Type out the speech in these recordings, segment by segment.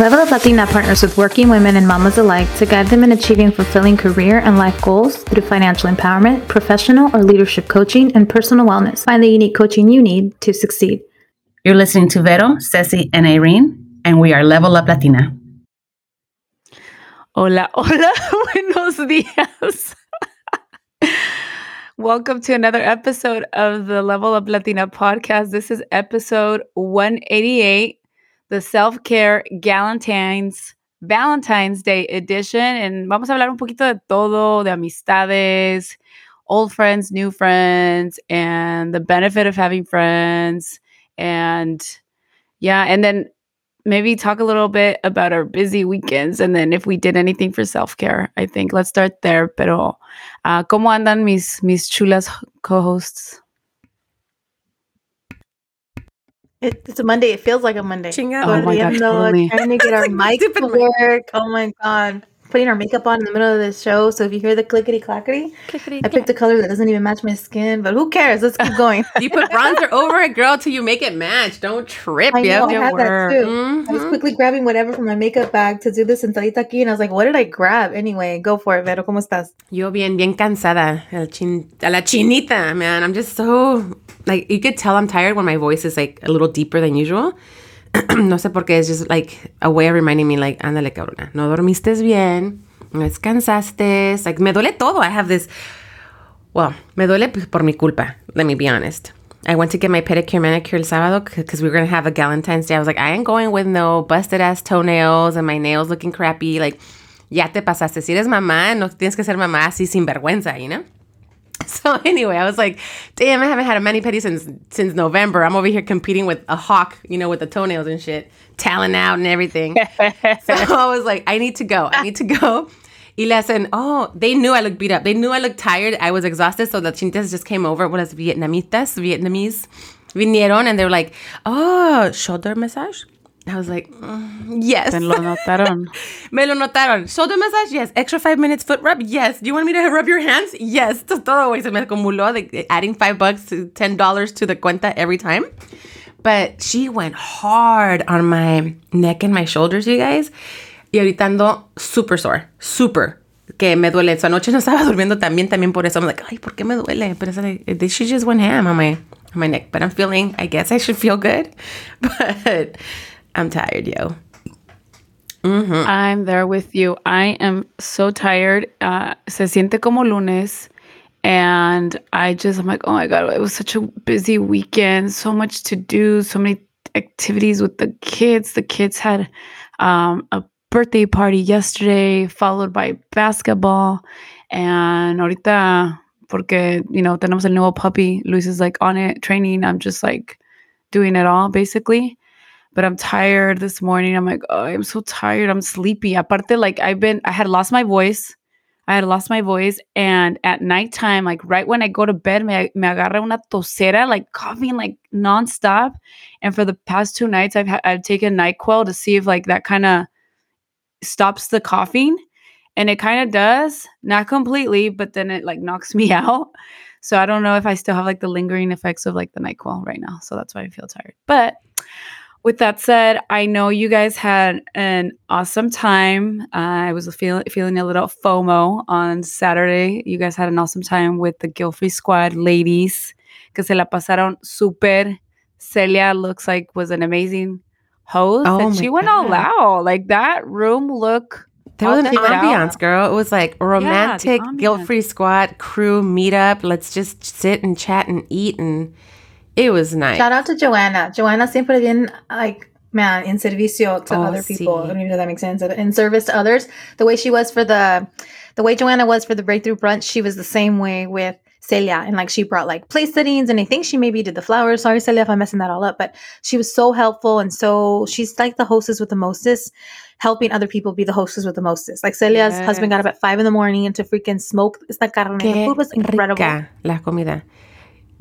Level Up Latina partners with working women and mamas alike to guide them in achieving fulfilling career and life goals through financial empowerment, professional or leadership coaching, and personal wellness. Find the unique coaching you need to succeed. You're listening to Vero, Ceci, and Irene, and we are Level Up Latina. Hola, hola, buenos días. Welcome to another episode of the Level Up Latina podcast. This is episode 188 the Self Care Galentine's Valentine's Day edition. And vamos a hablar un poquito de todo, de amistades, old friends, new friends, and the benefit of having friends. And yeah, and then maybe talk a little bit about our busy weekends and then if we did anything for self-care. I think let's start there. Pero, uh, ¿cómo andan mis, mis chulas co-hosts? It, it's a Monday. It feels like a Monday. Chinga. Oh my God, totally. Trying to get our mic to work. Oh my God putting our makeup on in the middle of the show. So if you hear the clickety clackety, I picked a color that doesn't even match my skin, but who cares? Let's keep going. you put bronzer over it, girl, till you make it match. Don't trip. I know, I had that too. Mm-hmm. I was mm-hmm. quickly grabbing whatever from my makeup bag to do this in aquí, and I was like, what did I grab? Anyway, go for it, Vero. ¿Cómo estás? Yo bien, bien cansada. El chin, a la chinita, man. I'm just so, like, you could tell I'm tired when my voice is like a little deeper than usual. no sé por qué, it's just like a way of reminding me, like, ándale, cabrona, no dormiste bien, no descansaste, like, me duele todo. I have this, well, me duele por mi culpa, let me be honest. I went to get my pedicure manicure el sábado because we were going to have a Valentine's Day. I was like, I ain't going with no busted ass toenails and my nails looking crappy. Like, ya te pasaste. Si eres mamá, no tienes que ser mamá así sin vergüenza, you know? So anyway, I was like, damn, I haven't had a mani pedi since since November. I'm over here competing with a hawk, you know, with the toenails and shit, talon out and everything. so I was like, I need to go. I need to go. Y le hacen, oh, they knew I looked beat up. They knew I looked tired. I was exhausted. So the chintas just came over. What is Vietnamitas, Vietnamese, vinieron, and they were like, oh, shoulder massage. I was like, mm, yes. Me lo notaron. Me lo notaron. Shoulder massage, yes. Extra five minutes foot rub, yes. Do you want me to rub your hands? Yes. Todo, güey. Se me acumuló, like, adding five bucks to ten dollars to the cuenta every time. But she went hard on my neck and my shoulders, you guys. Y ahorita ando super sore. Super. Que me duele. So anoche no estaba durmiendo también, también por eso. I'm like, ay, ¿por qué me duele? Pero like, she just went ham on my, on my neck. But I'm feeling, I guess I should feel good. But I'm tired, yo. Mm-hmm. I'm there with you. I am so tired. Uh, se siente como lunes. And I just, I'm like, oh my God, it was such a busy weekend. So much to do, so many activities with the kids. The kids had um, a birthday party yesterday, followed by basketball. And ahorita, porque, you know, tenemos el nuevo puppy, Luis is like on it, training. I'm just like doing it all basically but I'm tired this morning. I'm like, oh, I'm so tired. I'm sleepy. Aparte, like I've been, I had lost my voice. I had lost my voice. And at nighttime, like right when I go to bed, me, me agarra una tosera, like coughing like nonstop. And for the past two nights, I've ha- I've taken NyQuil to see if like that kind of stops the coughing. And it kind of does, not completely, but then it like knocks me out. So I don't know if I still have like the lingering effects of like the NyQuil right now. So that's why I feel tired. But with that said, I know you guys had an awesome time. Uh, I was feel- feeling a little FOMO on Saturday. You guys had an awesome time with the Guilt Free Squad ladies, que se la pasaron super. Celia looks like was an amazing host, oh and she God. went all out. Like that room look. There was an ambiance, out. girl. It was like romantic yeah, Guilt Free Squad crew meetup. Let's just sit and chat and eat and it was nice. Shout out to Joanna. Joanna siempre bien like man in servicio to oh, other people. I don't even know if that makes sense. In service to others, the way she was for the, the way Joanna was for the breakthrough brunch, she was the same way with Celia. And like she brought like place settings and I think she maybe did the flowers. Sorry, Celia, if I'm messing that all up. But she was so helpful and so she's like the hostess with the mostest, helping other people be the hostess with the mostest. Like Celia's yes. husband got up at five in the morning and to freaking smoke esta carne. Qué the food was incredible. Rica la comida.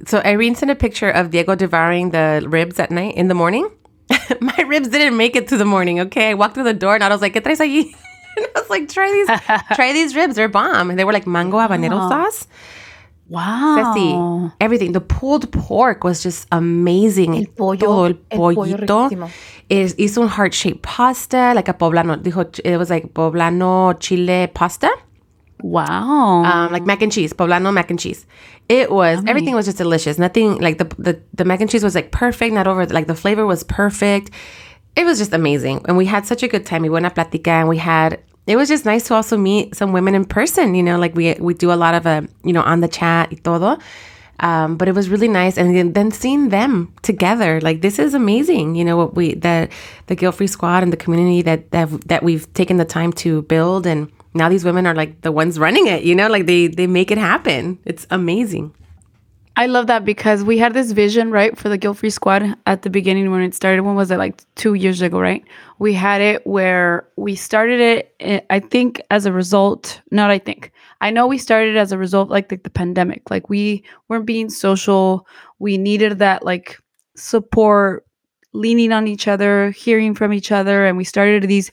So Irene sent a picture of Diego devouring the ribs at night in the morning. My ribs didn't make it to the morning. Okay, I walked through the door and I was like, "¿Qué traes allí?" and I was like, "Try these, try these ribs. They're bomb." And they were like mango habanero Aww. sauce. Wow. Ceci, everything. The pulled pork was just amazing. El pollo, el el pollo pollito. riquísimo. Is, hizo un heart-shaped pasta, like a poblano. Dijo, it was like poblano chile pasta. Wow. um, like mac and cheese, poblano mac and cheese. It was everything was just delicious. Nothing like the, the the mac and cheese was like perfect, not over like the flavor was perfect. It was just amazing, and we had such a good time. We went a platica, and we had. It was just nice to also meet some women in person. You know, like we we do a lot of uh, you know on the chat y todo. Um, but it was really nice, and then, seeing them together, like this is amazing. You know what we the the guilt free squad and the community that that that we've taken the time to build, and now these women are like the ones running it. You know, like they they make it happen. It's amazing. I love that because we had this vision, right, for the Guilt Free Squad at the beginning when it started. When was it? Like two years ago, right? We had it where we started it, eh, I think, as a result, not I think, I know we started as a result, like the, the pandemic. Like we weren't being social. We needed that, like, support, leaning on each other, hearing from each other. And we started these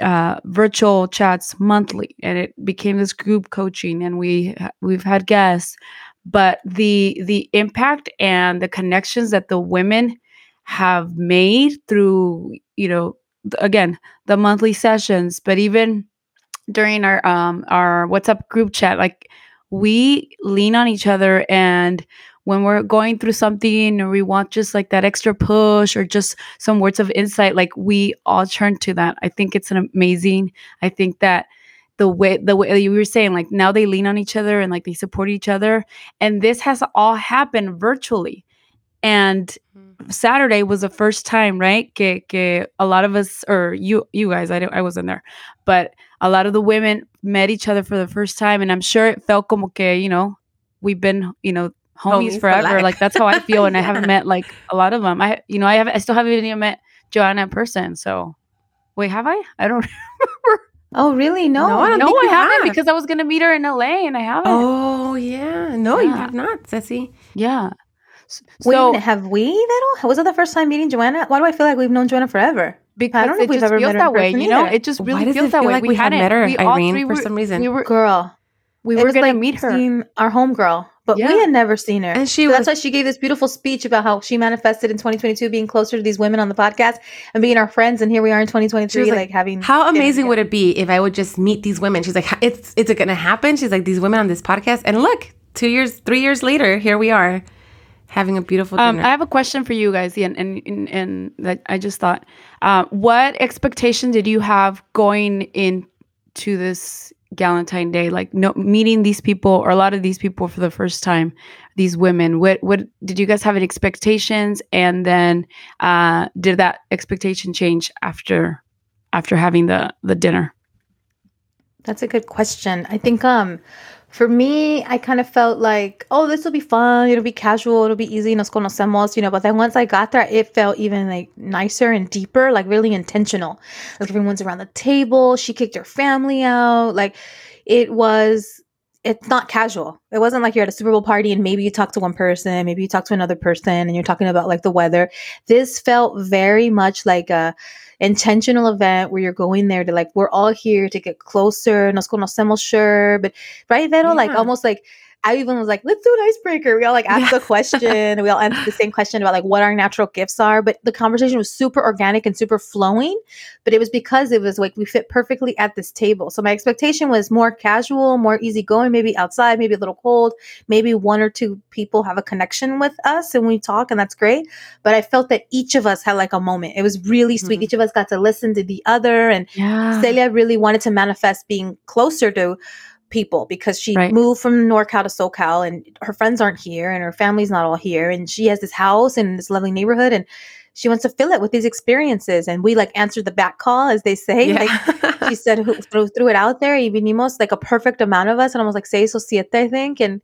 uh, virtual chats monthly and it became this group coaching and we we've had guests but the the impact and the connections that the women have made through you know again the monthly sessions but even during our um our whatsapp group chat like we lean on each other and when we're going through something or we want just like that extra push or just some words of insight like we all turn to that. I think it's an amazing i think that the way the way you were saying like now they lean on each other and like they support each other and this has all happened virtually. And saturday was the first time right que, que a lot of us or you you guys I, I wasn't there but a lot of the women met each other for the first time and i'm sure it felt como que you know we've been you know homies, Homies forever like that's how i feel and i haven't met like a lot of them i you know i have i still haven't even met joanna in person so wait have i i don't remember. Oh, really? No. No, I don't no, I haven't have. because I was gonna meet her in LA and I haven't. Oh yeah, no, you have not, Ceci. Yeah. S- Wait So have we, Vero? Was it the first time meeting Joanna? Why do I feel like we've known Joanna forever? Because know if it we've just ever feels met that way, you know. either. It just Why really does it feels that feel way. like we had hadn't- met her, we all Irene, three for were- some reason? We were Girl. we were was gonna like meet her. seeing our homegirl, but Yeah. we had never seen her. And she So was that's why she gave this beautiful speech about how she manifested in 2022 being closer to these women on the podcast and being our friends. And here we are in 2023, like, like, having. How dinner amazing would it be if I would just meet these women? She's like, it's it's gonna happen? She's like, these women on this podcast, and look, two years, three years later, here we are, having a beautiful Um, dinner. I have a question for you guys, and and and, and that I just thought, uh, what expectation did you have going into this Galentine Day? Like, no, meeting these people or a lot of these people for the first time, these women. What what did you guys have any expectations? And then, uh, did that expectation change after after having the the dinner? That's a good question. I think um for me, I kind of felt like, oh, this will be fun. It'll be casual. It'll be easy. Nos conocemos, you know. But then once I got there, it felt even like nicer and deeper, like really intentional. Like everyone's around the table. She kicked her family out. Like it was. It's not casual. It wasn't like you're at a Super Bowl party and maybe you talk to one person, maybe you talk to another person, and you're talking about like the weather. This felt very much like a intentional event where you're going there to like we're all here to get closer nos conocemos sure but right Vero like almost like I even was like let's do an icebreaker we all like asked Yeah. a question we all answered the same question about like what our natural gifts are but the conversation was super organic and super flowing but it was because it was like we fit perfectly at this table so my expectation was more casual more easygoing maybe outside maybe a little cold maybe one or two people have a connection with us and we talk and that's great but I felt that each of us had like a moment. It was really sweet. Mhm. Each of us got to listen to the other, and Yeah. Celia really wanted to manifest being closer to people because she Right. moved from NorCal to SoCal, and her friends aren't here, and her family's not all here, and she has this house in this lovely neighborhood, and she wants to fill it with these experiences. And we like answered the back call, as they say. yeah. Like, she said who threw, threw it out there y vinimos like a perfect amount of us and almost like seis or siete I think and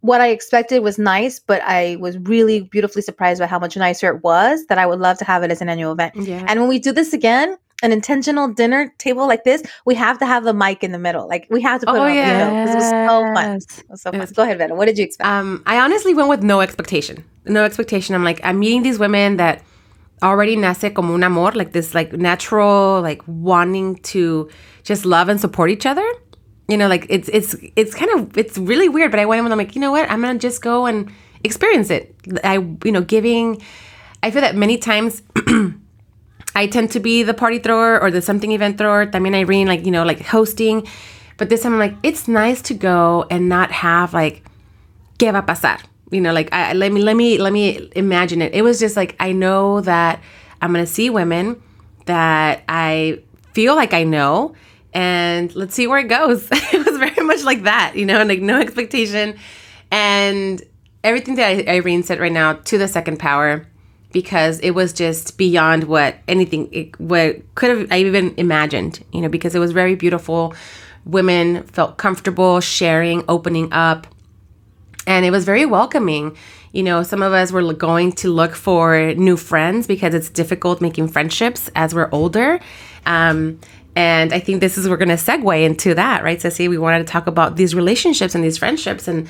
what I expected was nice but I was really beautifully surprised by how much nicer it was that I would love to have it as an annual event yeah. and when we do this again an intentional dinner table like this we have to have the mic in the middle like we have to put Oh, it on yeah. the middle it was so fun it was so fun Yes. go ahead Vero what did you expect Um, I honestly went with no expectation. No expectation. I'm like, I'm meeting these women that already nace como un amor, like this like natural, like wanting to just love and support each other. you know, like it's it's it's kind of it's really weird. But I went and I'm like, you know what? I'm gonna just go and experience it. I you know giving. I feel that many times. I tend to be the party thrower or the something event thrower. I mean, Irene, like, you know, like hosting. But this time I'm like, it's nice to go and not have like, ¿qué va a pasar? You know, like, I, let me, let me, let me imagine it. It was just like, I know that I'm to see women that I feel like I know and let's see where it goes. it was very much like that, you know, and like no expectation. And everything that Irene said right now to the second power, because it was just beyond what anything, it, what could have I even imagined, you know, because it was very beautiful. Women felt comfortable sharing, opening up, and it was very welcoming. You know, some of us were going to look for new friends because it's difficult making friendships as we're older. Um, and I think this is we're going to segue into that, right, Ceci? We wanted to talk about these relationships and these friendships, and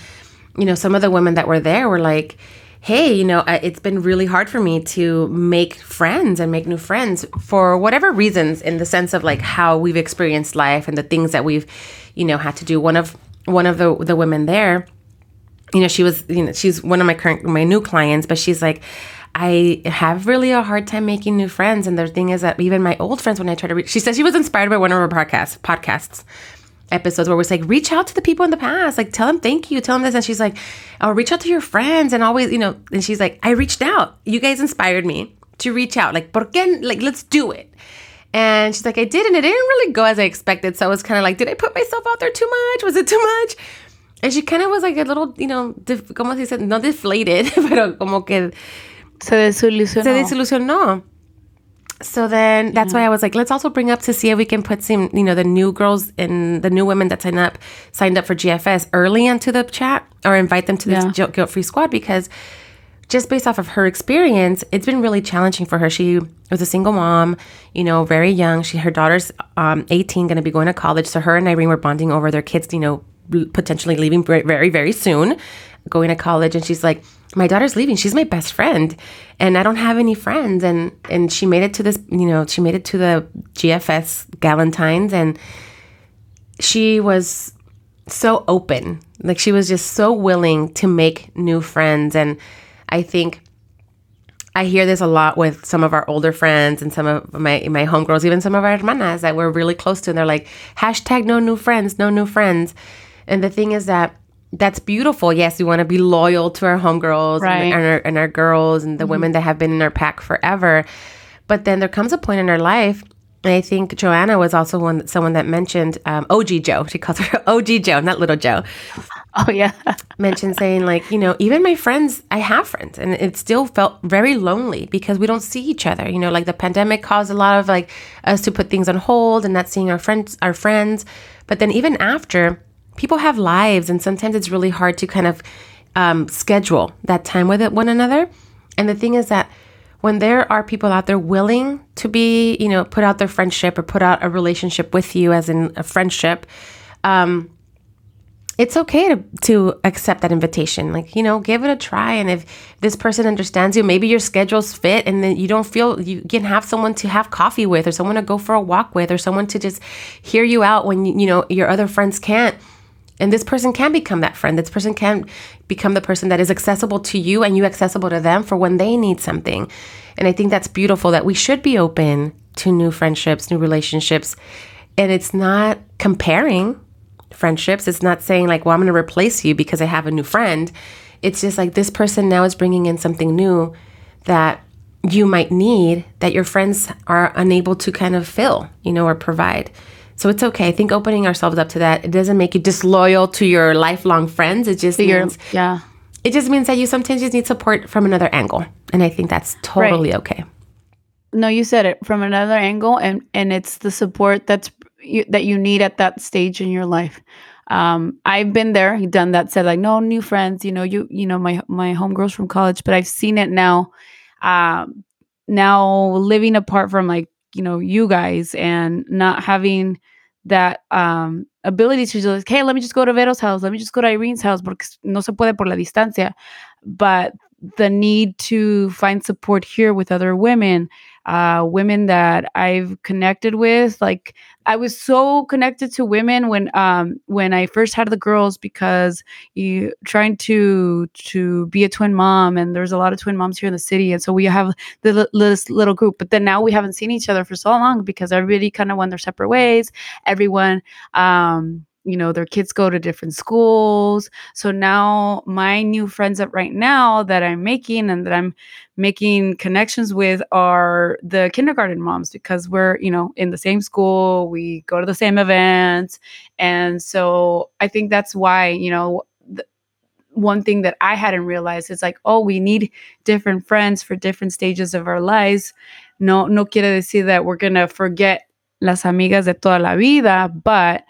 you know, some of the women that were there were like, "Hey, you know, it's been really hard for me to make friends and make new friends for whatever reasons, in the sense of like how we've experienced life and the things that we've, you know, had to do." One of one of the the women there, you know, she was, you know, she's one of my current my new clients, but she's like I have really a hard time making new friends. And the thing is that even my old friends, when I try to reach, she says she was inspired by one of her podcasts, podcasts episodes where it's like, reach out to the people in the past, like tell them thank you, tell them this. And she's like, oh, reach out to your friends and always, you know, and she's like, I reached out. You guys inspired me to reach out. Like, ¿por qué? Like, let's do it. And she's like, I did, and it didn't really go as I expected. So I was kind of like, did I put myself out there too much? Was it too much? And she kind of was like a little, you know, def- como se dice, not deflated, pero como que Se desilusionó. Se desilusionó. So then that's why I was like, let's also bring up to see if we can put some, you know, the new girls and the new women that signed up signed up for GFS early into the chat or invite them to this yeah. guilt free squad because just based off of her experience, it's been really challenging for her. She was a single mom, you know, very young. She her daughter's um, 18, going to be going to college. So her and Irene were bonding over their kids, you know, potentially leaving very, very soon, going to college. And she's like, my daughter's leaving. She's my best friend, and I don't have any friends. And and she made it to this, you know, she made it to the GFS Galentine's, and she was so open. Like she was just so willing to make new friends. And I think I hear this a lot with some of our older friends and some of my my homegirls, even some of our hermanas that we're really close to. And they're like, hashtag no new friends, no new friends. And the thing is that that's beautiful. Yes, we want to be loyal to our homegirls right. and, and, our, and our girls and the mm-hmm. women that have been in our pack forever. But then there comes a point in our life, and I think Joanna was also one someone that mentioned um, OG Joe. She calls her OG Joe, not little Joe. Oh yeah, mentioned saying like you know even my friends, I have friends, and it still felt very lonely because we don't see each other. You know, like the pandemic caused a lot of like us to put things on hold and not seeing our friends, our friends. But then even after people have lives, and sometimes it's really hard to kind of um, schedule that time with one another. And the thing is that when there are people out there willing to be, you know, put out their friendship or put out a relationship with you, as in a friendship, um, it's okay to, to accept that invitation. Like, you know, give it a try. And if this person understands you, maybe your schedules fit and then you don't feel you can have someone to have coffee with or someone to go for a walk with or someone to just hear you out when, you know, your other friends can't and this person can become that friend. This person can become the person that is accessible to you and you accessible to them for when they need something. And I think that's beautiful that we should be open to new friendships, new relationships. And it's not comparing friendships. It's not saying, like, well, I'm going to replace you because I have a new friend. It's just like this person now is bringing in something new that you might need that your friends are unable to kind of fill, you know, or provide. So it's okay. I think opening ourselves up to that, it doesn't make you disloyal to your lifelong friends. It just means, yeah. It just means that you sometimes just need support from another angle. And I think that's totally right. okay. No, you said it from another angle and and it's the support that's you, that you need at that stage in your life. Um, I've been there, done that, said like, no new friends, you know, you you know, my my homegirls from college, but I've seen it now. Um, now living apart from like you know you guys and not having that um, ability to just hey let me just go to Vero's house let me just go to Irene's house porque no se puede por la distancia. But the need to find support here with other women uh, women that I've connected with. Like I was so connected to women when um, when I first had the girls because you trying to to be a twin mom and there's a lot of twin moms here in the city and so we have the, this little group. But then now we haven't seen each other for so long because everybody kind of went their separate ways. Everyone. Um, you know their kids go to different schools. So now my new friends up right now that i'm making and that i'm making connections with are the kindergarten moms because we're you know in the same school we go to the same events. And so i think that's why you know one thing that i hadn't realized is like oh we need different friends for different stages of our lives. No no quiere decir that we're gonna forget las amigas de toda la vida but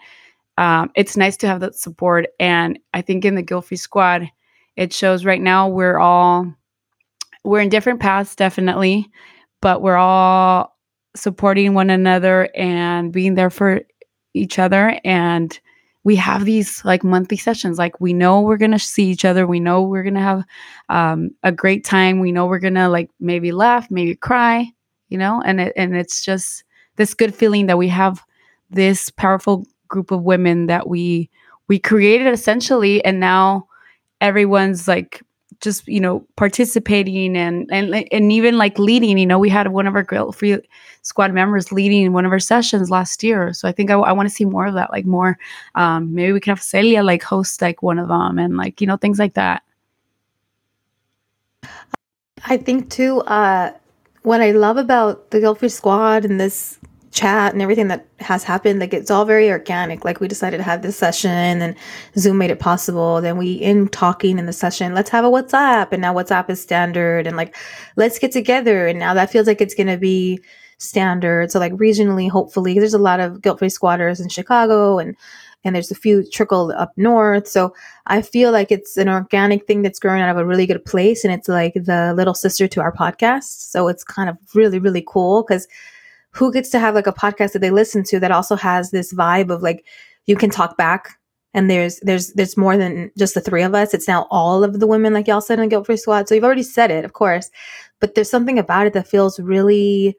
um, it's nice to have that support. And I think in the Guilt Squad, it shows right now we're all we're in different paths, definitely, but we're all supporting one another and being there for each other. And we have these like monthly sessions. Like we know we're gonna see each other. We know we're gonna have um, a great time. We know we're gonna like maybe laugh, maybe cry, you know. And it and it's just this good feeling that we have this powerful group of women that we we created essentially and now everyone's like just you know participating and and and even like leading. You know we had one of our Guilt Free Squad members leading one of our sessions last year. So i think i, I want to see more of that like more um maybe we can have celia like host like one of them and like you know things like that. I think too uh what i love about the Guilt Free Squad and this chat and everything that has happened like it's all very organic. Like we decided to have this session and zoom made it possible. Then we in talking in the session let's have a whatsapp. And now whatsapp is standard and like let's get together. And now that feels like it's going to be standard. So like regionally hopefully there's a lot of guilt-free squatters in chicago and and there's a few trickled up north. So i feel like it's an organic thing that's growing out of a really good place. And it's like the little sister to our podcast. So it's kind of really really cool because who gets to have like a podcast that they listen to that also has this vibe of like you can talk back and there's there's there's more than just the three of us. It's now all of the women like y'all said in guilt free squad. So you've already said it of course. But there's something about it that feels really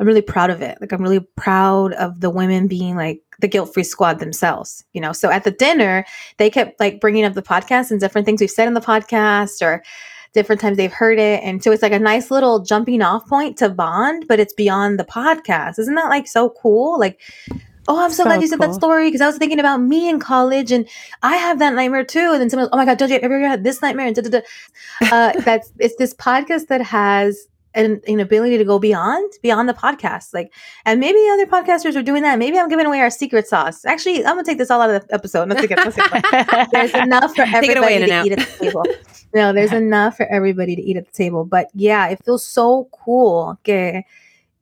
i'm really proud of it. Like i'm really proud of the women being like the guilt free squad themselves you know? So at the dinner they kept like bringing up the podcast and different things we've said in the podcast or different times they've heard it. And so it's like a nice little jumping off point to bond, but it's beyond the podcast. Isn't that like so cool? Like, Oh, I'm so, so glad you said cool. that story because I was thinking about me in college and I have that nightmare too. And then someone, oh my God, don't you ever had this nightmare? And da, da, da. Uh, that's it's this podcast that has an, an ability to go beyond beyond the podcast like and maybe other podcasters are doing that. Maybe i'm giving away our secret sauce. Actually i'm gonna take this all out of the episode. Let's take it, there's enough for everybody to eat at the table. No there's enough for everybody to eat at the table. But yeah it feels so cool okay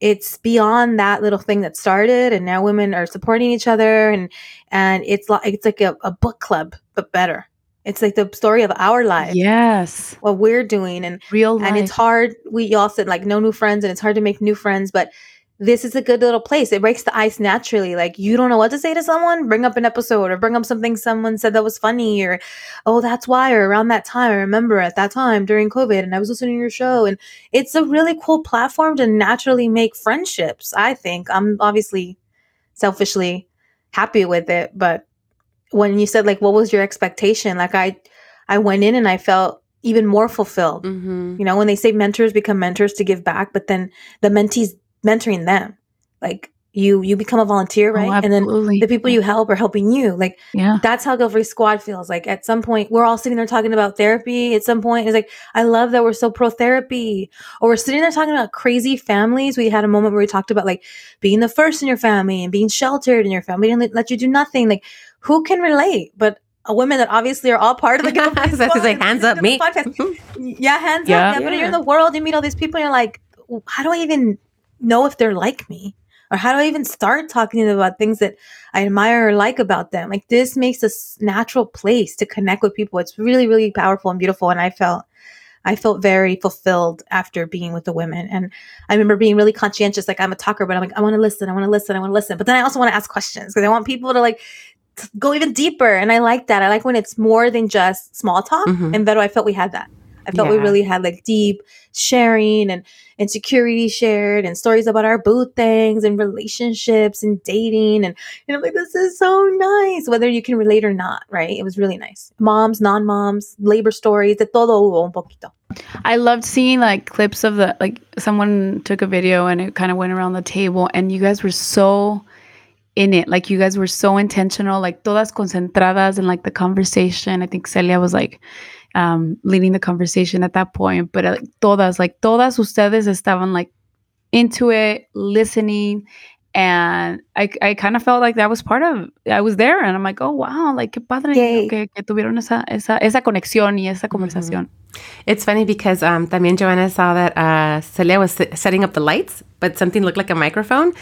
it's beyond that little thing that started and now women are supporting each other and and it's like it's like a, a book club but better it's like the story of our life. Yes. What we're doing and real life. And it's hard. We all said like no new friends and it's hard to make new friends, but this is a good little place. It breaks the ice naturally. Like you don't know what to say to someone, bring up an episode or bring up something someone said that was funny or oh that's why or around that time. I remember at that time during COVID and I was listening to your show and it's a really cool platform to naturally make friendships. I think I'm obviously selfishly happy with it, but when you said like what was your expectation? Like i i went in and i felt even more fulfilled. Mm-hmm. you know when they say mentors become mentors to give back but then the mentees mentoring them. Like you you become a volunteer oh, right? Oh, and then the people you help are helping you. Like yeah. that's how Guilt Free Squad feels. Like at some point we're all sitting there talking about therapy. At some point it's like i love that we're so pro therapy or we're sitting there talking about crazy families. We had a moment where we talked about like being the first in your family and being sheltered in your family. And let you do nothing. Like who can relate but a women that obviously are all part of the Guilt Free Squad. like hands up me yeah hands yeah. up yeah, but you're in the world you meet all these people and you're like how do i even know if they're like me or how do I even start talking to them about things that I admire or like about them? Like this makes a natural place to connect with people. It's really, really powerful and beautiful. And I felt, I felt very fulfilled after being with the women. And I remember being really conscientious. Like I'm a talker, but I'm like, I want to listen. I want to listen. I want to listen. But then I also want to ask questions because I want people to like go even deeper. And I like that. I like when it's more than just small talk. Mm-hmm. And Vero, I felt we had that. I felt yeah. we really had like deep sharing and insecurity shared and stories about our boo things and relationships and dating. And, and I'm like, this is so nice, whether you can relate or not, right? It was really nice. Moms, non moms, labor stories, de todo hubo un poquito. I loved seeing like clips of the, like, someone took a video and it kind of went around the table, and you guys were so in it. Like you guys were so intentional, like todas concentradas in like the conversation. I think Celia was like um, leading the conversation at that point, but uh, todas, like todas ustedes estaban like into it, listening. And I, I kind of felt like that was part of, I was there and I'm like, oh, wow, like qué padre que, que, tuvieron esa, esa, esa conexión y esa conversación. Mm-hmm. It's funny because um, también Joanna saw that uh, Celia was setting up the lights, but something looked like a microphone.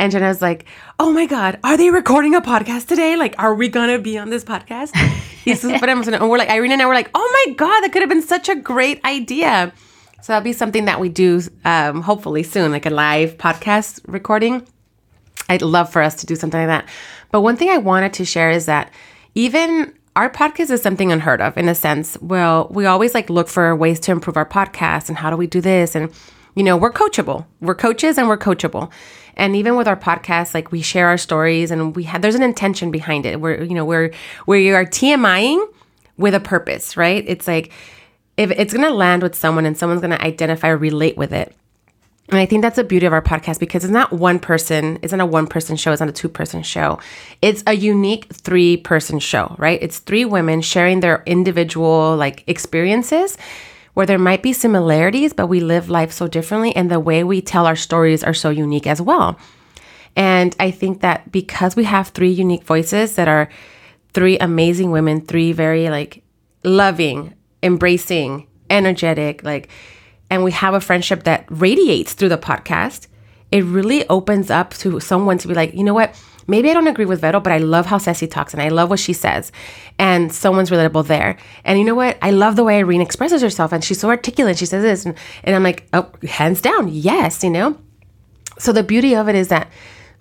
And Jenna was like, oh my God, are they recording a podcast today? Like, are we going to be on this podcast? and we're like, Irene and I were like, oh my God, that could have been such a great idea. So that'll be something that we do um, hopefully soon, like a live podcast recording. I'd love for us to do something like that. But one thing I wanted to share is that even our podcast is something unheard of in a sense. Well, we always like look for ways to improve our podcast and how do we do this? And, you know, we're coachable. We're coaches and we're coachable and even with our podcast like we share our stories and we have there's an intention behind it we're you know we're we are tmiing with a purpose right it's like if it's going to land with someone and someone's going to identify or relate with it and I think that's the beauty of our podcast because it's not one person, it's not a one person show, it's not a two person show. It's a unique three person show, right? It's three women sharing their individual like experiences where there might be similarities, but we live life so differently, and the way we tell our stories are so unique as well. And I think that because we have three unique voices that are three amazing women, three very like loving, embracing, energetic, like, and we have a friendship that radiates through the podcast, it really opens up to someone to be like, you know what? Maybe I don't agree with Vero, but I love how Ceci talks and I love what she says. And someone's relatable there. And you know what? I love the way Irene expresses herself and she's so articulate. She says this. And, and I'm like, oh, hands down, yes, you know? So the beauty of it is that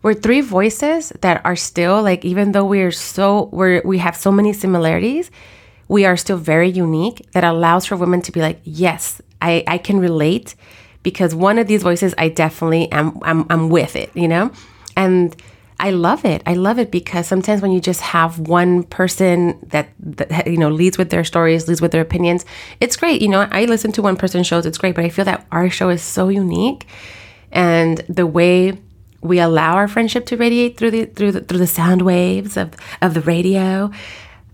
we're three voices that are still like, even though we're so, we're, we have so many similarities, we are still very unique that allows for women to be like, yes, I, I can relate because one of these voices I definitely am I'm, I'm with it, you know? And I love it. I love it because sometimes when you just have one person that, that, you know leads with their stories, leads with their opinions, it's great. You know, I listen to one person shows, it's great, but I feel that our show is so unique, and the way we allow our friendship to radiate through the through the through the sound waves of of the radio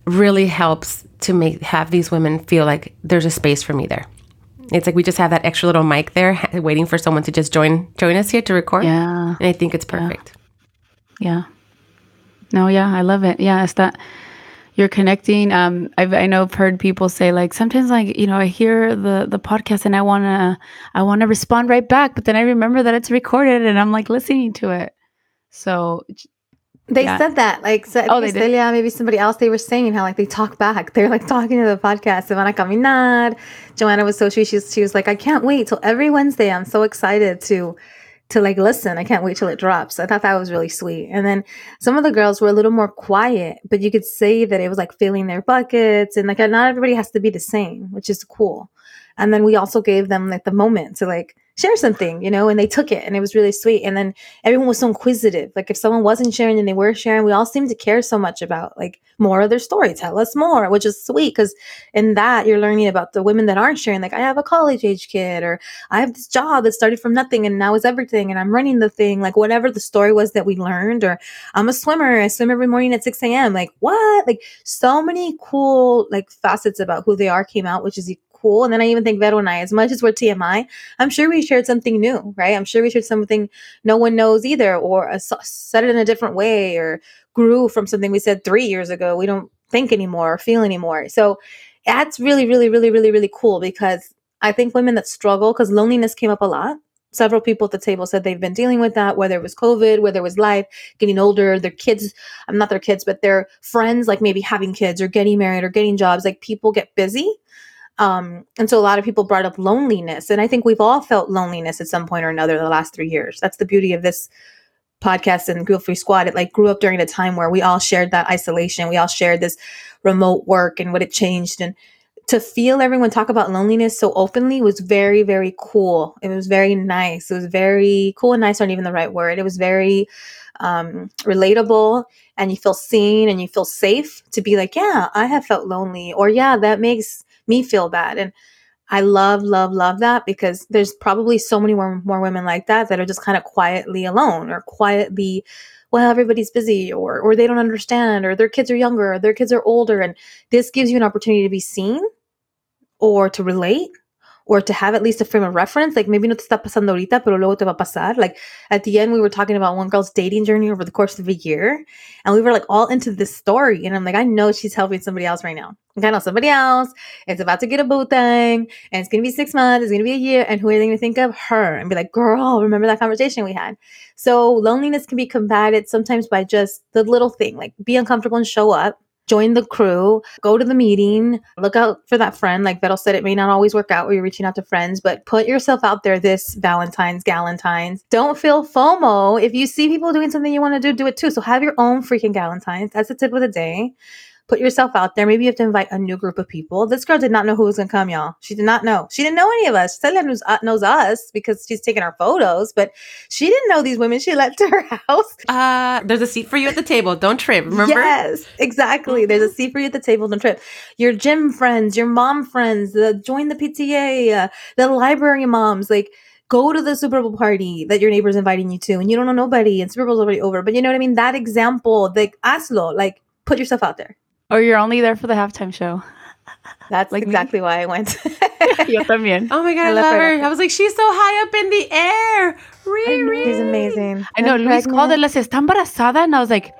really helps to make have these women feel like there's a space for me there. It's like we just have that extra little mic there, waiting for someone to just join join us here to record. Yeah, and I think it's perfect. Yeah. Yeah. No, yeah, I love it. Yeah, it's that you're connecting. Um, I've, I know I've heard people say like sometimes like you know I hear the the podcast and I wanna I wanna respond right back, but then I remember that it's recorded and I'm like listening to it. So they yeah. said that like so, oh. Celia, maybe somebody else they were saying how like they talk back. They're like talking to the podcast. Se van a caminar. Joanna was so sweet. She, she was like I can't wait till every Wednesday. I'm so excited to to like listen. I can't wait till it drops. I thought that was really sweet. And then some of the girls were a little more quiet, but you could say that it was like filling their buckets and like not everybody has to be the same, which is cool. And then we also gave them like the moment to like share something, you know, and they took it and it was really sweet. And then everyone was so inquisitive. Like if someone wasn't sharing and they were sharing, we all seemed to care so much about like more of their story. Tell us more, which is sweet because in that you're learning about the women that aren't sharing. Like I have a college age kid or I have this job that started from nothing and now is everything and I'm running the thing. Like whatever the story was that we learned or I'm a swimmer. I swim every morning at 6 a.m. Like what? Like so many cool like facets about who they are came out, which is cool. And then I even think Vero and I, as much as we're TMI, I'm sure we shared something new, right? I'm sure we shared something no one knows either, or a, said it in a different way, or grew from something we said three years ago. We don't think anymore or feel anymore. So that's really, really, really, really, really cool because I think women that struggle, because loneliness came up a lot. Several people at the table said they've been dealing with that, whether it was COVID, whether it was life, getting older, their kids, I'm not their kids, but their friends, like maybe having kids or getting married or getting jobs. Like people get busy um, and so a lot of people brought up loneliness. And I think we've all felt loneliness at some point or another the last three years. That's the beauty of this podcast and Guilt Free Squad. It like grew up during a time where we all shared that isolation. We all shared this remote work and what it changed. And to feel everyone talk about loneliness so openly was very, very cool. It was very nice. It was very cool and nice aren't even the right word. It was very um, relatable and you feel seen and you feel safe to be like, yeah, I have felt lonely or yeah, that makes me feel bad. And I love, love, love that because there's probably so many more, more women like that that are just kind of quietly alone or quietly, well, everybody's busy or or they don't understand or their kids are younger or their kids are older. And this gives you an opportunity to be seen or to relate or to have at least a frame of reference. Like maybe no te está pasando ahorita, pero luego te va a pasar. Like at the end, we were talking about one girl's dating journey over the course of a year, and we were like all into this story. And I'm like, I know she's helping somebody else right now. I know somebody else. It's about to get a boot thing, and it's gonna be six months. It's gonna be a year, and who are they gonna think of? Her, and be like, girl, remember that conversation we had? So loneliness can be combated sometimes by just the little thing, like be uncomfortable and show up join the crew, go to the meeting, look out for that friend. Like Vero said, it may not always work out where you're reaching out to friends, but put yourself out there this Valentine's, Galentine's. Don't feel FOMO. If you see people doing something you want to do, do it too. So have your own freaking Galentine's. That's the tip of the day put yourself out there. Maybe you have to invite a new group of people. This girl did not know who was going to come, y'all. She did not know. She didn't know any of us. Celia knows, uh, knows us because she's taking our photos, but she didn't know these women she let to her house. Uh, there's a seat for you at the table. Don't trip. Remember? Yes, exactly. Mm-hmm. There's a seat for you at the table. Don't trip. Your gym friends, your mom friends, the join the PTA, uh, the library moms, like go to the Super Bowl party that your neighbor's inviting you to and you don't know nobody and Super Bowl's already over. But you know what I mean? That example, like hazlo, like put yourself out there. Or you're only there for the halftime show. That's like exactly me. why I went. Yo también. Oh my god, I, I love, her. her. I was like, she's so high up in the air. Riri. She's amazing. I know. I'm Luis pregnant. called it. Les está embarazada, and I was like,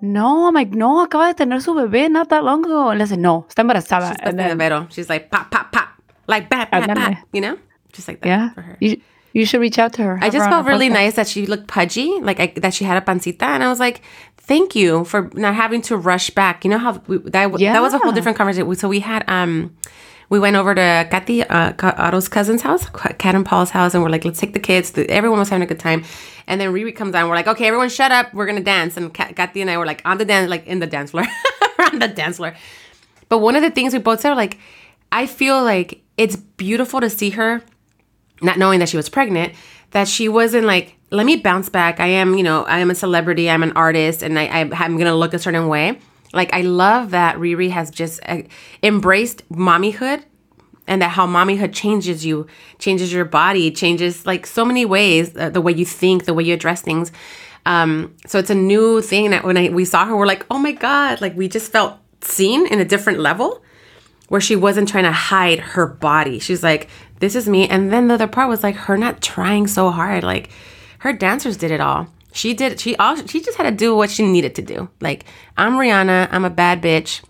no. I'm like, no. Acaba de tener su bebé not that long ago. And les said, no, está embarazada. She's and then, the She's like, pop, pop, pop, like bat, bat, bat. You know, just like that. Yeah. For her. You, you should reach out to her. I just felt really nice that she looked pudgy, like I, that she had a pancita, and I was like, thank you for not having to rush back. You know how we, that yeah. that was a whole different conversation. So we had um we went over to Kathy uh, Otto's cousin's house, Kat and Paul's house, and we're like, let's take the kids. Everyone was having a good time, and then Riri comes on. We're like, okay, everyone, shut up. We're gonna dance. And Kathy and I were like on the dance, like in the dance floor, on the dance floor. But one of the things we both said, like, I feel like it's beautiful to see her, not knowing that she was pregnant, that she wasn't like let me bounce back. I am, you know, I am a celebrity. I'm an artist, and I, I am gonna look a certain way. Like I love that Riri has just uh, embraced mommyhood, and that how mommyhood changes you, changes your body, changes like so many ways. Uh, the way you think, the way you address things. Um, so it's a new thing that when I, we saw her, we're like, oh my god! Like we just felt seen in a different level, where she wasn't trying to hide her body. She's like, this is me. And then the other part was like her not trying so hard, like her dancers did it all. She did she all she just had to do what she needed to do. Like I'm Rihanna, I'm a bad bitch.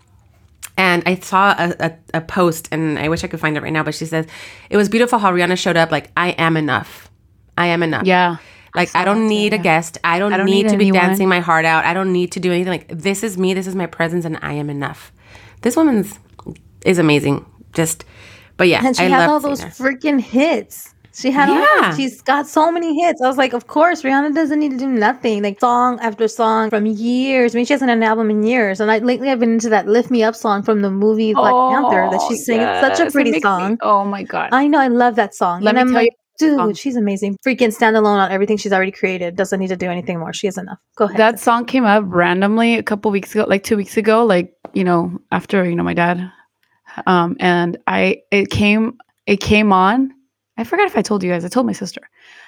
And I saw a, a, a, post, and I wish I could find it right now, but she says, It was beautiful how Rihanna showed up, like, I am enough. I am enough. Yeah. Like, I, I don't need a guest. I don't, I don't need, need, to anyone. be dancing my heart out. I don't need to do anything. Like, this is me. This is my presence, and I am enough. This woman's is amazing. Just, but yeah. And she I had all those freaking hits. She had yeah. she's got so many hits. I was like, of course, Rihanna doesn't need to do nothing. Like song after song from years. I mean, she hasn't had an album in years. And I lately I've been into that "Lift Me Up" song from the movie Black oh, Panther that she's oh, singing. Yes. It's such a pretty song. Me, oh my god! I know. I love that song. Let and me I'm tell like, you. Dude, she's amazing. Freaking standalone on everything she's already created. Doesn't need to do anything more. She has enough. Go ahead. That song came up randomly a couple weeks ago, like two weeks ago, like, you know, after, you know, my dad. Um, and I it came it came on I forgot if I told you guys. I told my sister.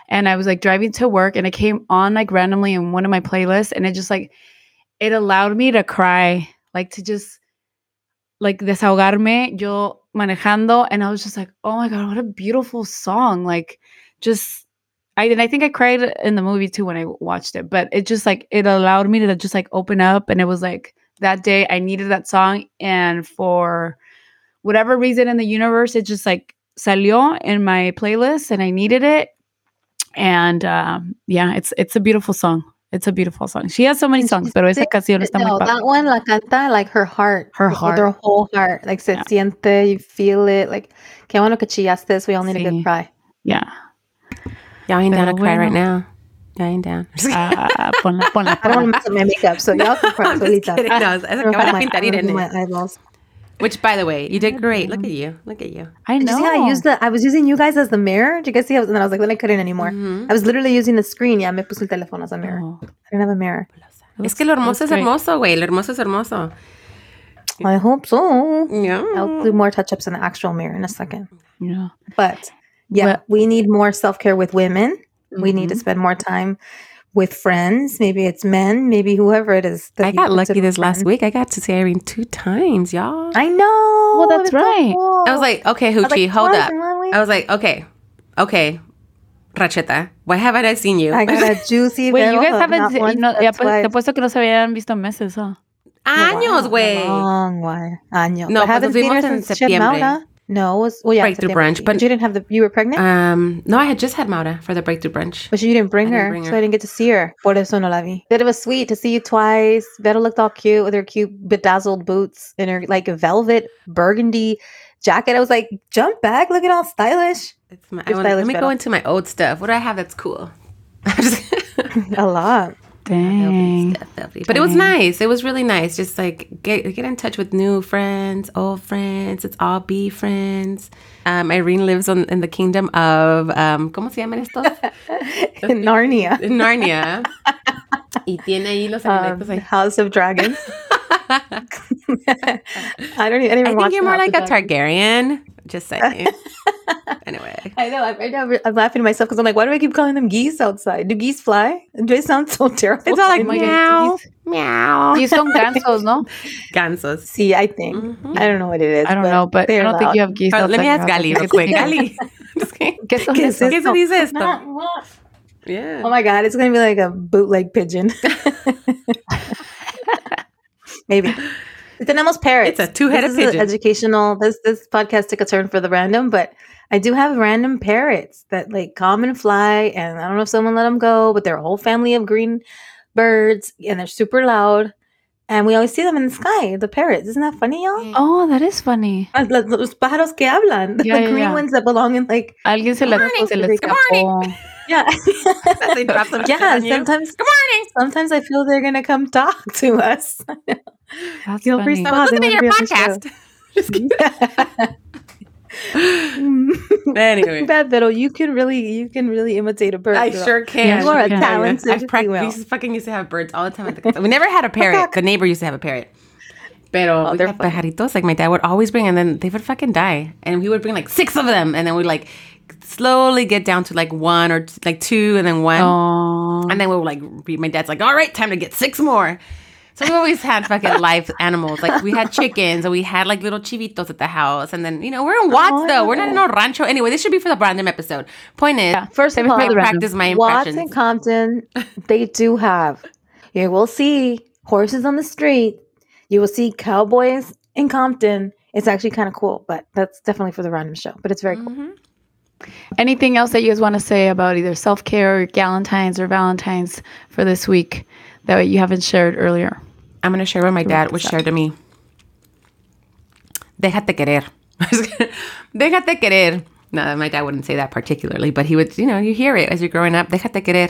And I was like driving to work and it came on like randomly in one of my playlists and it just like it allowed me to cry, like to just like desahogarme yo manejando and I was just like, "Oh my god, what a beautiful song." Like just I and I think I cried in the movie too when I watched it, but it just like it allowed me to just like open up and it was like that day I needed that song and for whatever reason in the universe it just like salió in my playlist and I needed it. And um, yeah, it's it's a beautiful song. It's a beautiful song. She has so many songs, pero esa canción está no, muy that one la canta like her heart. Her heart. Her whole heart. Like se yeah. siente, you feel it. Like, qué bueno que chillaste. We all need sí. a good cry. Yeah. Y'all ain't down to cry right now. Y'all ain't down. Uh, ponla, ponla, I don't want to mess up my makeup, so y'all can cry solita. No, es que van a pintar Irene. My eyeballs. Which, by the way, you did great. Look at you. Look at you. I Did know. you see how I used the? I was using you guys as the mirror. Did you guys see? How, and then I was like, then I couldn't anymore. Mm-hmm. I was literally using the screen. Yeah, me puse el teléfono as a mirror. Oh. I didn't have a mirror. Es que lo hermoso es hermoso, güey. Lo hermoso es hermoso. I hope so. Yeah. I'll do more touch ups in the actual mirror in a second. Yeah. But yeah, Well- we need more self care with women. We need to Mhm. spend more time with friends. Maybe it's men. Maybe whoever it is. that I got lucky consider this last week. I got to see Irene two times, y'all. I know. Well, that's so right. cool. I was like, okay, Hoochie, like, hold up. in one week. I was like, okay, okay, Racheta, why haven't I seen you? I got a juicy. Wait, you guys haven't. not se- once, no, but ya pues, te twice. apuesto que no se habían visto meses, huh? Años, Wow, güey. Long while. Años. No, But pues haven't seen her en since she septiembre. Maura. No, it was well, yeah, Breakthrough brunch, but- you didn't have the. You were pregnant, Um, no, I had just had Maura for the breakthrough brunch. but you didn't bring I didn't her, so. I didn't get to see her. Por eso no la vi. But it was sweet to see you twice. Vero looked all cute with her cute bedazzled boots and her like velvet burgundy jacket. I was like, jump back, looking all stylish. It's my, I wanna, style let is me go into my old stuff. What do I have that's cool? I'm just- A lot. Dang. but it was nice. It was really nice. Just like get get in touch with new friends, old friends. It's all be friends. Um, Irene lives on in the kingdom of um, ¿cómo se llaman estos? Narnia. In Narnia. y tiene ahí los Um. House of Dragons. I don't even, I didn't I think you're more like a. Targaryen. Just saying. anyway. I know. I'm, right now, I'm laughing to myself because I'm like, why do I keep calling them geese outside? Do geese fly? Do they sound so terrible? It's all like meow, meow. Y son gansos, ¿no? Gansos. See, I think. Mhm. I don't know what it is. I don't know, but I don't think you have geese. Oh, let me ask Gali real quick. Gali. Just kidding. ¿Qué son ¿Qué es esos? ¿Qué dice esto? Yeah. Oh my god, it's gonna be like a bootleg pigeon. Maybe. Tenemos parrots. It's a two-headed This is pigeon. Educational. This this podcast took a turn for the random, but I do have random parrots that like come and fly, and I don't know if someone let them go, but they're a whole family of green birds, and they're super loud, and we always see them in the sky. The parrots, isn't that funny, y'all? Oh, that is funny. Ah, Los, los pájaros que hablan, the Yeah, yeah, green yeah. ones that belong in like Alguien se, la, morning. se le escapó. Yeah. They drop some shit yeah, sometimes Good morning. sometimes I feel they're gonna come talk to us. That's Feel free funny. to- I was to wanna your be on the podcast. Just kidding. anyway, Bad Beto, you can really you can really imitate a bird. I girl. sure can. Yeah, You are a can. talented I've prac- we used to fucking used to have birds all the time. At the, we never had a parrot. The neighbor used to have a parrot. Pero Oh, we they're had pajaritos. Like my dad would always bring, and then they would fucking die. And we would bring like six of them, and then we'd like slowly get down to like one or t- like two, and then one. Oh. And then we'll like. My dad's like, "All right, time to get six more." So we always had fucking live animals. Like we had chickens, and we had like little chivitos at the house. And then you know we're in Watts Oh, though. We're not in no rancho. Anyway, this should be for the random episode. Point is, First of Save it for all, random. practice my Watts impressions. and Compton, they do have. You will see horses on the street. You will see cowboys in Compton. It's actually kind of cool, but that's definitely for the random show. But it's very cool. Mm-hmm. Anything else that you guys want to say about either self care or Galentine's or Valentine's for this week that you haven't shared earlier? I'm going to share what my dad would share to me. Déjate querer. Déjate querer. No, my dad wouldn't say that particularly, but he would, you know, you hear it as you're growing up. Déjate querer.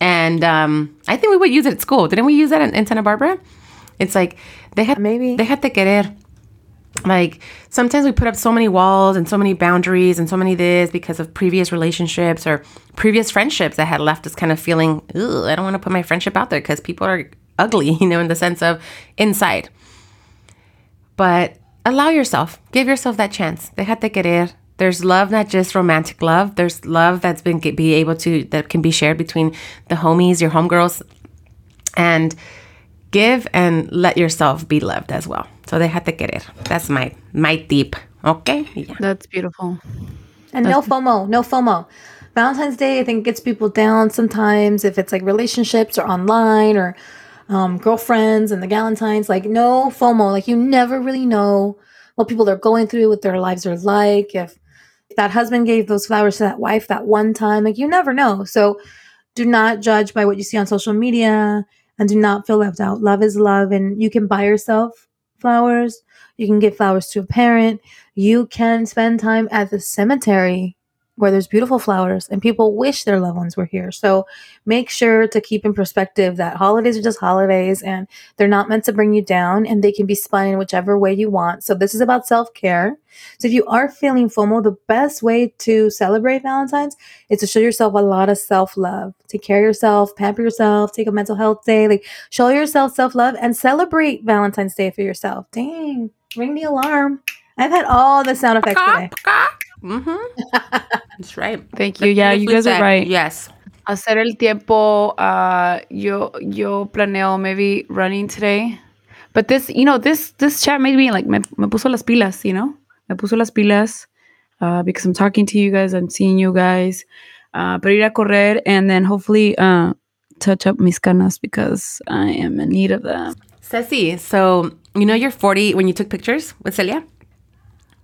And um, I think we would use it at school. Didn't we use that in, in Santa Barbara? It's like, déjate, Maybe. déjate querer. Like sometimes we put up so many walls and so many boundaries and so many this because of previous relationships or previous friendships that had left us kind of feeling, Ugh, I don't want to put my friendship out there because people are ugly, you know, in the sense of inside. But allow yourself, give yourself that chance. Déjate querer. There's love, not just romantic love. There's love that's been be able to that can be shared between the homies, your homegirls, and give and let yourself be loved as well. So déjate querer. That's my my tip. Okay. Yeah. That's beautiful. And no FOMO, no FOMO. Valentine's Day, I think, gets people down sometimes if it's like relationships or online or um, girlfriends and the Galentines. Like, no FOMO. Like, you never really know what people are going through, what their lives are like. If that husband gave those flowers to that wife that one time, like, you never know. So, do not judge by what you see on social media and do not feel left out. Love is love, and you can buy yourself flowers. You can give flowers to a parent. You can spend time at the cemetery where there's beautiful flowers and people wish their loved ones were here. So make sure to keep in perspective that holidays are just holidays and they're not meant to bring you down and they can be spun in whichever way you want. So this is about self care. So if you are feeling FOMO, the best way to celebrate Valentine's is to show yourself a lot of self love. Take care of yourself, pamper yourself, take a mental health day, like show yourself self love and celebrate Valentine's Day for yourself. Dang, ring the alarm. I've had all the sound effects today. Mm-hmm. That's right. Thank you. Yeah, you guys are right. Yes. Hacer el tiempo. Uh, yo yo planeo maybe running today, but this you know this this chat made me like me, me puso las pilas. You know, me puso las pilas uh, because I'm talking to you guys. I'm seeing you guys. Uh, pero ir a correr and then hopefully uh, touch up mis canas because I am in need of them. Ceci, so you know you're 40 when you took pictures with Celia?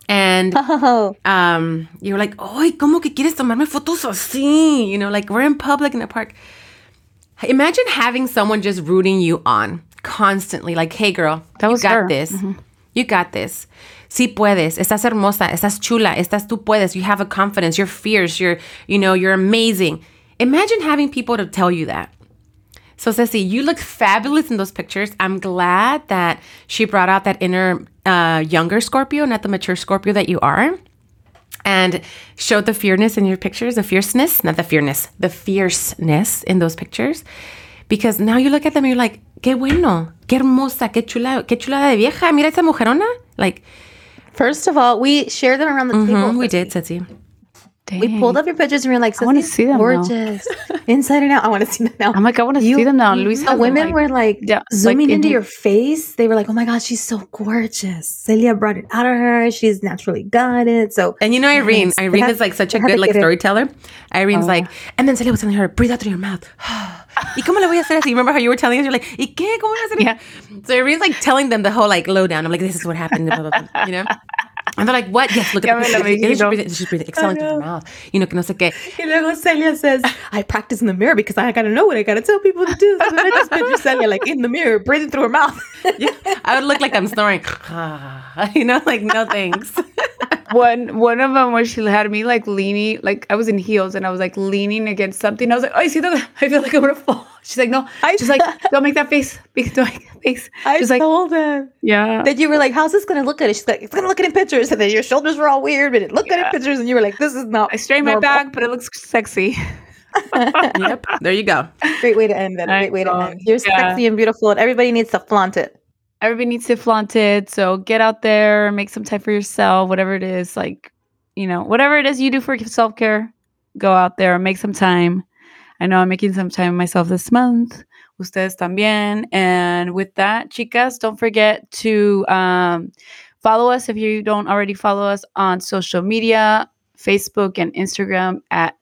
And oh. um, you were like, "Ay, ¿cómo que quieres tomarme fotos así?" You know, like we're in public in the park. Imagine having someone just rooting you on constantly, like, "Hey, girl, that was you got her. this. Mm-hmm. You got this. Sí puedes. Estás hermosa. Estás chula. Estás tú puedes. You have a confidence. You're fierce. You're, you know, you're amazing." Imagine having people to tell you that. So, Ceci, you look fabulous in those pictures. I'm glad that she brought out that inner uh, younger Scorpio, not the mature Scorpio that you are, and showed the fierceness in your pictures, the fierceness, not the fierceness, the fierceness in those pictures. Because now you look at them and you're like, qué bueno, qué hermosa, qué chula, qué chula de vieja. Mira esa mujerona. Like, first of all, we shared them around the mm-hmm, table. We did, Ceci. Dang. We pulled up your pictures and we are like, I want to see them gorgeous. Inside and out. I want to see them now. I'm like, I want to see them now. Luis, the women like, were like yeah, zooming like into your face. They were like, oh my God, she's so gorgeous. Celia brought it out of her. She's naturally got it. So, and you know, Irene, yes, Irene is like such a good like storyteller. Irene's oh. like, and then Celia was telling her, breathe out through your mouth. ¿Y cómo le voy a hacer así? You remember how you were telling us? You're like, ¿y qué? ¿Cómo voy a hacer? Yeah. So Irene's like telling them the whole like lowdown. I'm like, this is what happened. you know? And they're like, what? Yes, look at the. She's breathing, she's breathing excellent through her mouth. You know, que no sé qué. Y luego Celia says, I practice in the mirror because I gotta know what I gotta tell people to do. So I just picture Celia like in the mirror, breathing through her mouth. yeah, I would look like I'm snoring. you know, like no thanks. One one of them where she had me like leaning, like I was in heels and I was like leaning against something. I was like, oh, I see that. I feel like I'm gonna fall. She's like, no. I, She's like, don't make that face. Don't make that face. I She's told like, him. Yeah. That you were like, how's this gonna look at it? She's like, it's gonna look at it in pictures. And then your shoulders were all weird, but it looked yeah. at it in pictures, and you were like, this is not. I straighten my back, but it looks sexy. yep. There you go. Great way to end that. Great way to end. You're yeah. sexy and beautiful, and everybody needs to flaunt it. Everybody needs to flaunt it. So get out there, make some time for yourself, whatever it is. Like, you know, whatever it is you do for self care, go out there, make some time. I know I'm making some time myself this month. Ustedes también. And with that, chicas, don't forget to um, follow us if you don't already follow us on social media Facebook and Instagram at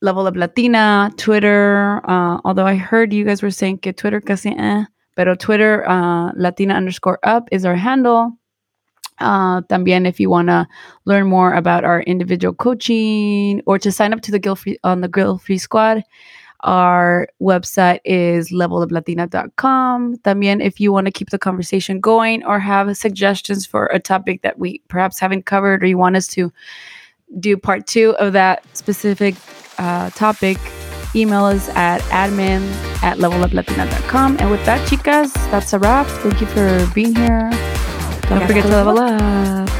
Level Up Latina, Twitter. Uh, although I heard you guys were saying que Twitter casi eh, pero Twitter uh, Latina underscore up is our handle. Uh, también, if you want to learn more about our individual coaching or to sign up to the Guilt Free on the Guilt Free Squad, our website is leveluplatina.com. También, if you want to keep the conversation going or have suggestions for a topic that we perhaps haven't covered or you want us to do part two of that specific uh, topic, email us at admin at leveluplatina.com. And with that, chicas, that's a wrap. Thank you for being here. Don't forget to level up.